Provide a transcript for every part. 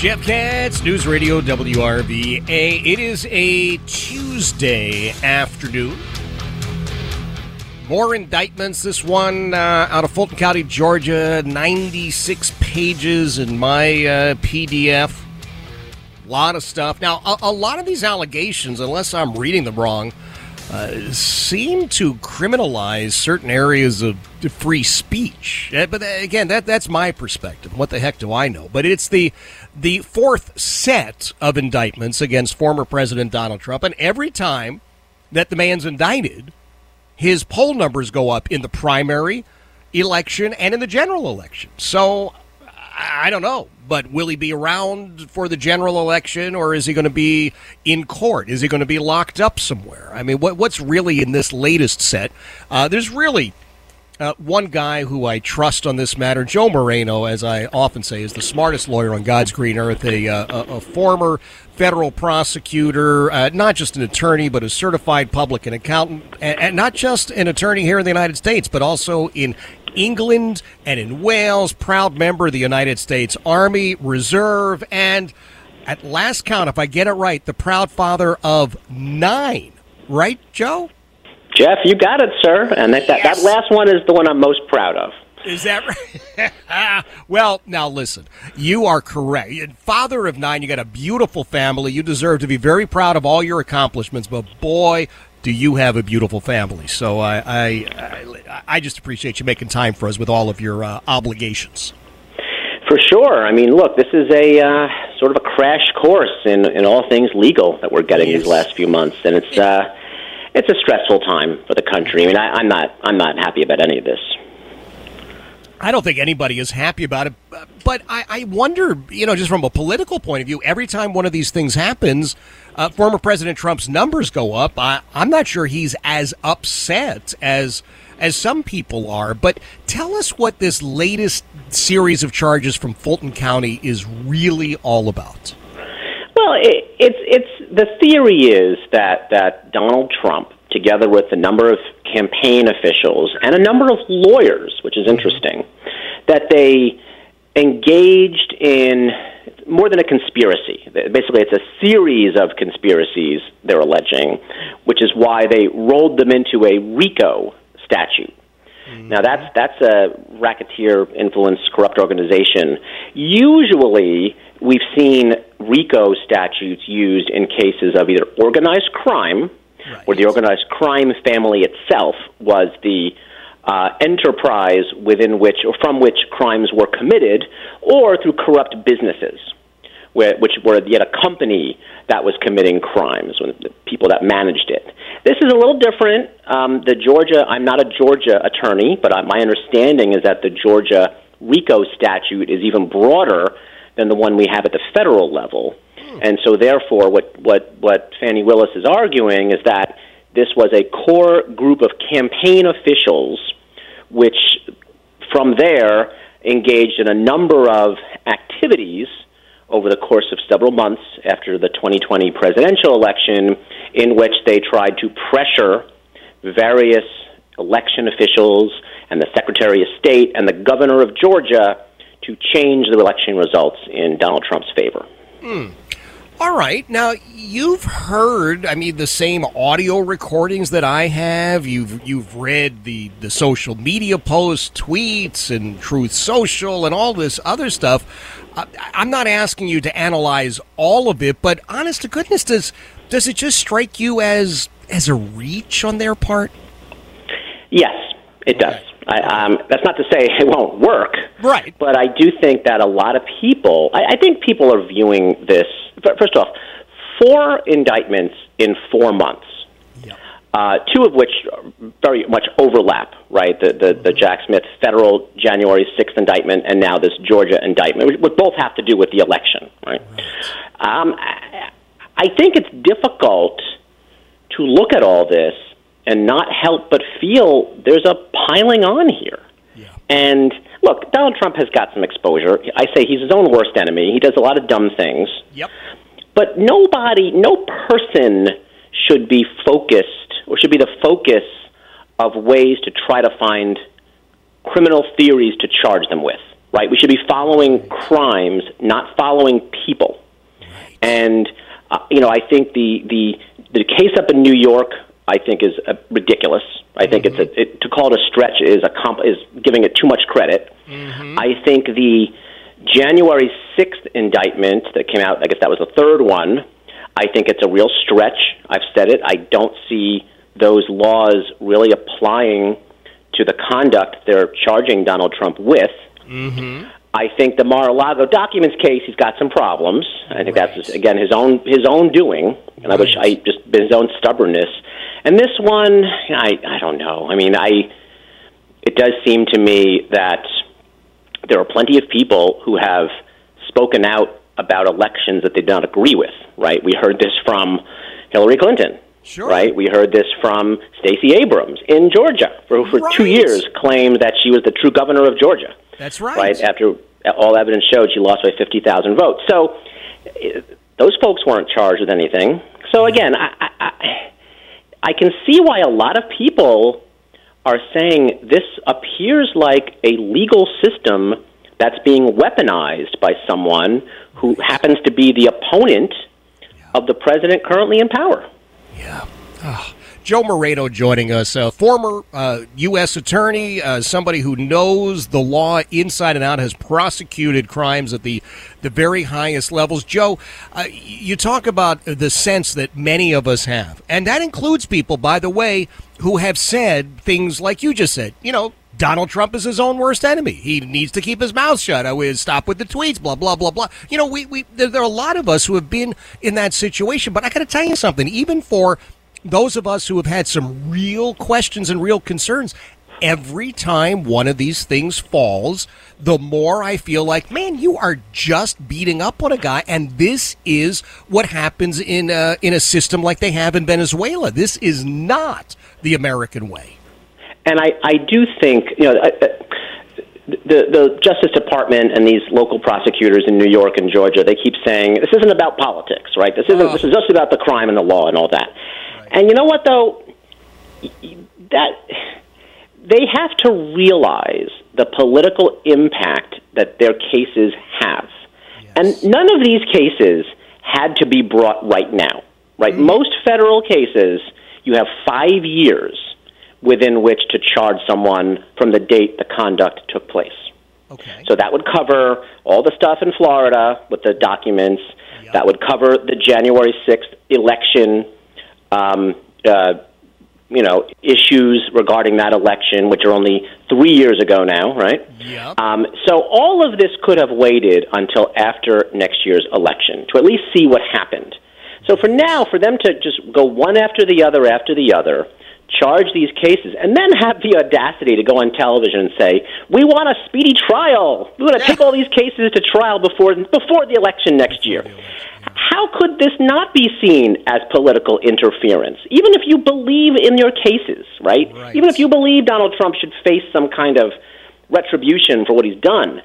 Jeff Katz, News Radio WRVA. It is a Tuesday afternoon. More indictments. This one uh, out of Fulton County, Georgia, 96 pages in my uh, PDF. A lot of stuff. Now, a, a, lot of these allegations, unless I'm reading them wrong, uh, seem to criminalize certain areas of free speech. Uh, but uh, again, that that's my perspective. What the heck do I know? But it's the the fourth set of indictments against former President Donald Trump, and every time that the man's indicted, his poll numbers go up in the primary election and in the general election. So I don't know, but will he be around for the general election, or is he going to be in court? Is he going to be locked up somewhere? I mean, what, what's really in this latest set? Uh, there's really uh, one guy who I trust on this matter, Joe Moreno, as I often say, is the smartest lawyer on God's green earth, a, uh, a, a former federal prosecutor, uh, not just an attorney, but a certified public and accountant, and, and not just an attorney here in the United States, but also in England and in Wales, proud member of the United States Army Reserve, and at last count, if I get it right, the proud father of nine. Right, Joe? Jeff, you got it, sir. And that, yes. that, that last one is the one I'm most proud of. Is that right? well, now listen. You are correct. Father of nine, you got a beautiful family. You deserve to be very proud of all your accomplishments, but boy, do you have a beautiful family. So I, I, I, I just appreciate you making time for us with all of your uh, obligations. For sure. I mean, look, this is a uh, sort of a crash course in, in all things legal that we're getting yes. these last few months, and it's uh, it's a stressful time for the country. I mean, I, I'm not I'm not happy about any of this. I don't think anybody is happy about it, but I, I, wonder, you know, just from a political point of view, every time one of these things happens, uh, former President Trump's numbers go up. I, I'm not sure he's as upset as as some people are. But tell us what this latest series of charges from Fulton County is really all about. Well, it, it's it's the theory is that that Donald Trump together with a number of campaign officials and a number of lawyers, which is interesting, that they engaged in more than a conspiracy. Basically, it's a series of conspiracies they're alleging, which is why they rolled them into a RICO statute. Mm-hmm. Now that's that's a racketeer influenced corrupt organization. Usually we've seen RICO statutes used in cases of either organized crime right. where the organized crime family itself was the uh, enterprise within which or from which crimes were committed, or through corrupt businesses, where, which were yet a company that was committing crimes, when the people that managed it. This is a little different. Um, the Georgia, I'm not a Georgia attorney, but uh, my understanding is that the Georgia RICO statute is even broader than the one we have at the federal level. And so, therefore, what, what, what Fani Willis is arguing is that this was a core group of campaign officials, which from there engaged in a number of activities over the course of several months after the 2020 presidential election, in which they tried to pressure various election officials and the Secretary of State and the governor of Georgia to change the election results in Donald Trump's favor. Hmm. All right. Now you've heard, I mean, the same audio recordings that I have. You've you've read the the social media posts, tweets, and Truth Social, and all this other stuff. Uh, I'm not asking you to analyze all of it, but honest to goodness, does does it just strike you as as a reach on their part? Yes, it does. I, um, that's not to say it won't work, right? But I do think that a lot of people, I, I think people are viewing this. First off, four indictments in four months. Uh, two of which very much overlap, right? The, the, the Jack Smith federal January 6th indictment and now this Georgia indictment, which both have to do with the election, right? Um, I think it's difficult to look at all this and not help but feel there's a piling on here. Yeah. And look, Donald Trump has got some exposure. I say he's his own worst enemy. He does a lot of dumb things. Yep. But nobody, no person should be focused or should be the focus of ways to try to find criminal theories to charge them with. Right? We should be following crimes, not following people. Right. And uh, you know, I think the the the case up in New York I think is uh, ridiculous. I think mm-hmm. it's a, it, to call it a stretch is a comp, is giving it too much credit. Mm-hmm. I think the January 6th indictment that came out, I guess that was the third one. I think it's a real stretch. I've said it. I don't see those laws really applying to the conduct they're charging Donald Trump with. Mm-hmm. I think the Mar-a-Lago documents case, he's got some problems. I think right. that's again his own his own doing, and right. I wish I just his own stubbornness. And this one, I I don't know. I mean, I it does seem to me that there are plenty of people who have spoken out about elections that they don't agree with. Right? We heard this from Hillary Clinton. Sure. Right? We heard this from Stacey Abrams in Georgia, who for right. two years claimed that she was the true governor of Georgia. That's right. Right after all evidence showed she lost by fifty thousand votes. So eh, those folks weren't charged with anything. So again, I, I, I can see why a lot of people are saying this appears like a legal system that's being weaponized by someone who happens to be the opponent of the president currently in power. Yeah. Joe Moreno joining us, a former uh, U.S. attorney, uh, somebody who knows the law inside and out, has prosecuted crimes at the, the very highest levels. Joe, uh, you talk about the sense that many of us have, and that includes people, by the way, who have said things like you just said. You know, Donald Trump is his own worst enemy. He needs to keep his mouth shut. I would stop with the tweets, blah blah blah blah. You know, we, we there, there, are a lot of us who have been in that situation. But I got to tell you something. Even for those of us who have had some real questions and real concerns, every time one of these things falls, the more I feel like, man, you are just beating up on a guy, and this is what happens in a, in a system like they have in Venezuela. This is not the American way. And I, I do think, you know, uh, uh, the, the Justice Department and these local prosecutors in New York and Georgia, they keep saying this isn't about politics, right? This isn't. Oh. This is just about the crime and the law and all that. And you know what, though? That they have to realize the political impact that their cases have. Yes. And none of these cases had to be brought right now, right? Mm-hmm. Most federal cases, you have five years within which to charge someone from the date the conduct took place. Okay. So that would cover all the stuff in Florida with the documents. Yep. That would cover the January 6th election um, uh, you know, issues regarding that election, which are only three years ago now, right? Yep. Um, so all of this could have waited until after next year's election to at least see what happened. So for now, for them to just go one after the other after the other, charge these cases, and then have the audacity to go on television and say, "We want a speedy trial. We want to take all these cases to trial before before the election next year." How could this not be seen as political interference? Even if you believe in your cases, right? right? Even if you believe Donald Trump should face some kind of retribution for what he's done,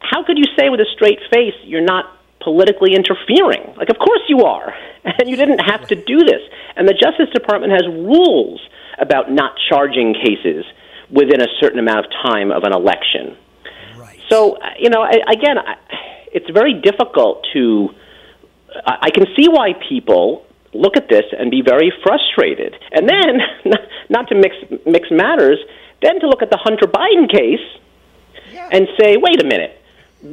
how could you say with a straight face you're not politically interfering? Like, of course you are, and you didn't have to do this. And the Justice Department has rules about not charging cases within a certain amount of time of an election. Right. So, uh, you know, I, again, I, it's very difficult to. I, can see why people look at this and be very frustrated. And then, not to mix mix matters, then to look at the Hunter Biden case and say, wait a minute,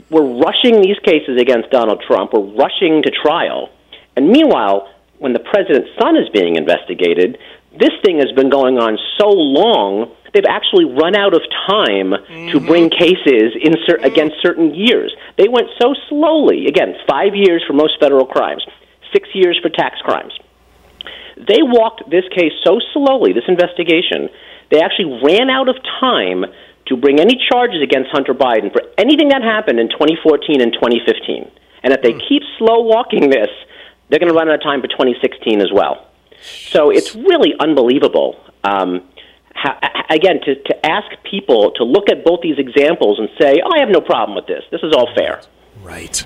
we're rushing these cases against Donald Trump, we're rushing to trial, and meanwhile, when the president's son is being investigated, this thing has been going on so long they've actually run out of time mm-hmm. to bring cases in cer- against certain years. They went so slowly. Again, five years for most federal crimes, six years for tax crimes. They walked this case so slowly, this investigation, they actually ran out of time to bring any charges against Hunter Biden for anything that happened in 2014 and 2015. And if they mm. keep slow walking this, they're going to run out of time for 2016 as well. So it's really unbelievable. Um, how, again, to, to ask people to look at both these examples and say, oh, I have no problem with this. This is all fair. Right.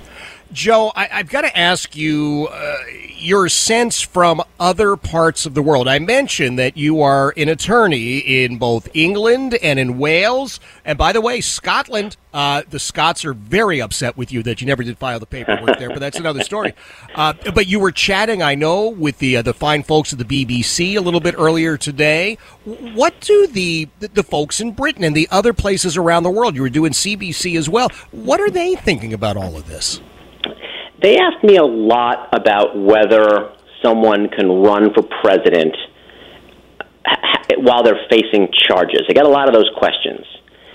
Joe, I, have got to ask you uh, your sense from other parts of the world. I mentioned that you are an attorney in both England and in Wales. And by the way, Scotland, uh, the Scots are very upset with you that you never did file the paperwork there, but that's another story. Uh, but you were chatting, I know, with the uh, the fine folks at the BBC a little bit earlier today. What do the, the folks in Britain and the other places around the world, you were doing CBC as well, what are they thinking about all of this? They asked me a lot about whether someone can run for president while they're facing charges. I got a lot of those questions,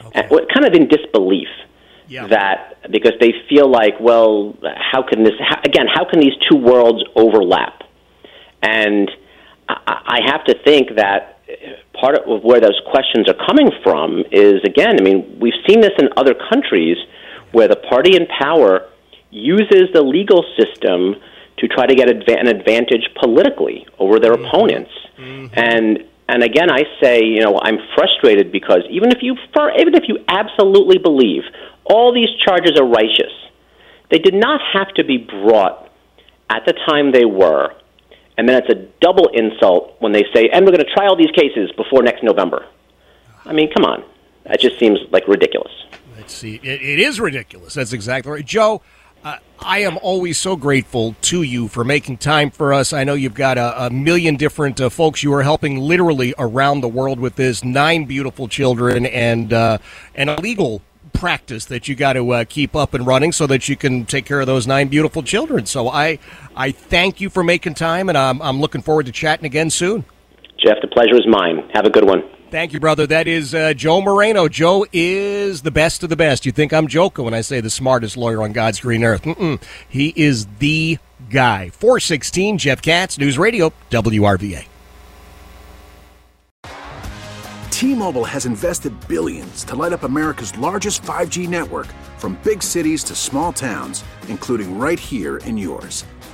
okay. Uh, kind of in disbelief. Yeah. That because they feel like, well, how can this how, again? How can these two worlds overlap? And I, I have to think that part of where those questions are coming from is again. I mean, we've seen this in other countries where the party in power uses the legal system to try to get an advantage politically over their mm-hmm. opponents. Mm-hmm. And and again, I say, you know, I'm frustrated because even if you for, even if you absolutely believe all these charges are righteous, they did not have to be brought at the time they were. And then it's a double insult when they say, and we're going to try all these cases before next November. I mean, come on. That just seems like ridiculous. Let's see. it, it is ridiculous. That's exactly right. Joe, uh, I am always so grateful to you for making time for us. I know you've got a, a million different uh, folks you are helping literally around the world with this. Nine beautiful children and uh, and a legal practice that you got to uh, keep up and running so that you can take care of those nine beautiful children. So I I thank you for making time, and I'm I'm looking forward to chatting again soon. Jeff, the pleasure is mine. Have a good one. Thank you, brother. That is uh, Joe Moreno. Joe is the best of the best. You think I'm joking when I say the smartest lawyer on God's green earth. Mm-mm. He is the guy. 416, Jeff Katz, News Radio, WRVA. T-Mobile has invested billions to light up America's largest 5G network from big cities to small towns, including right here in yours.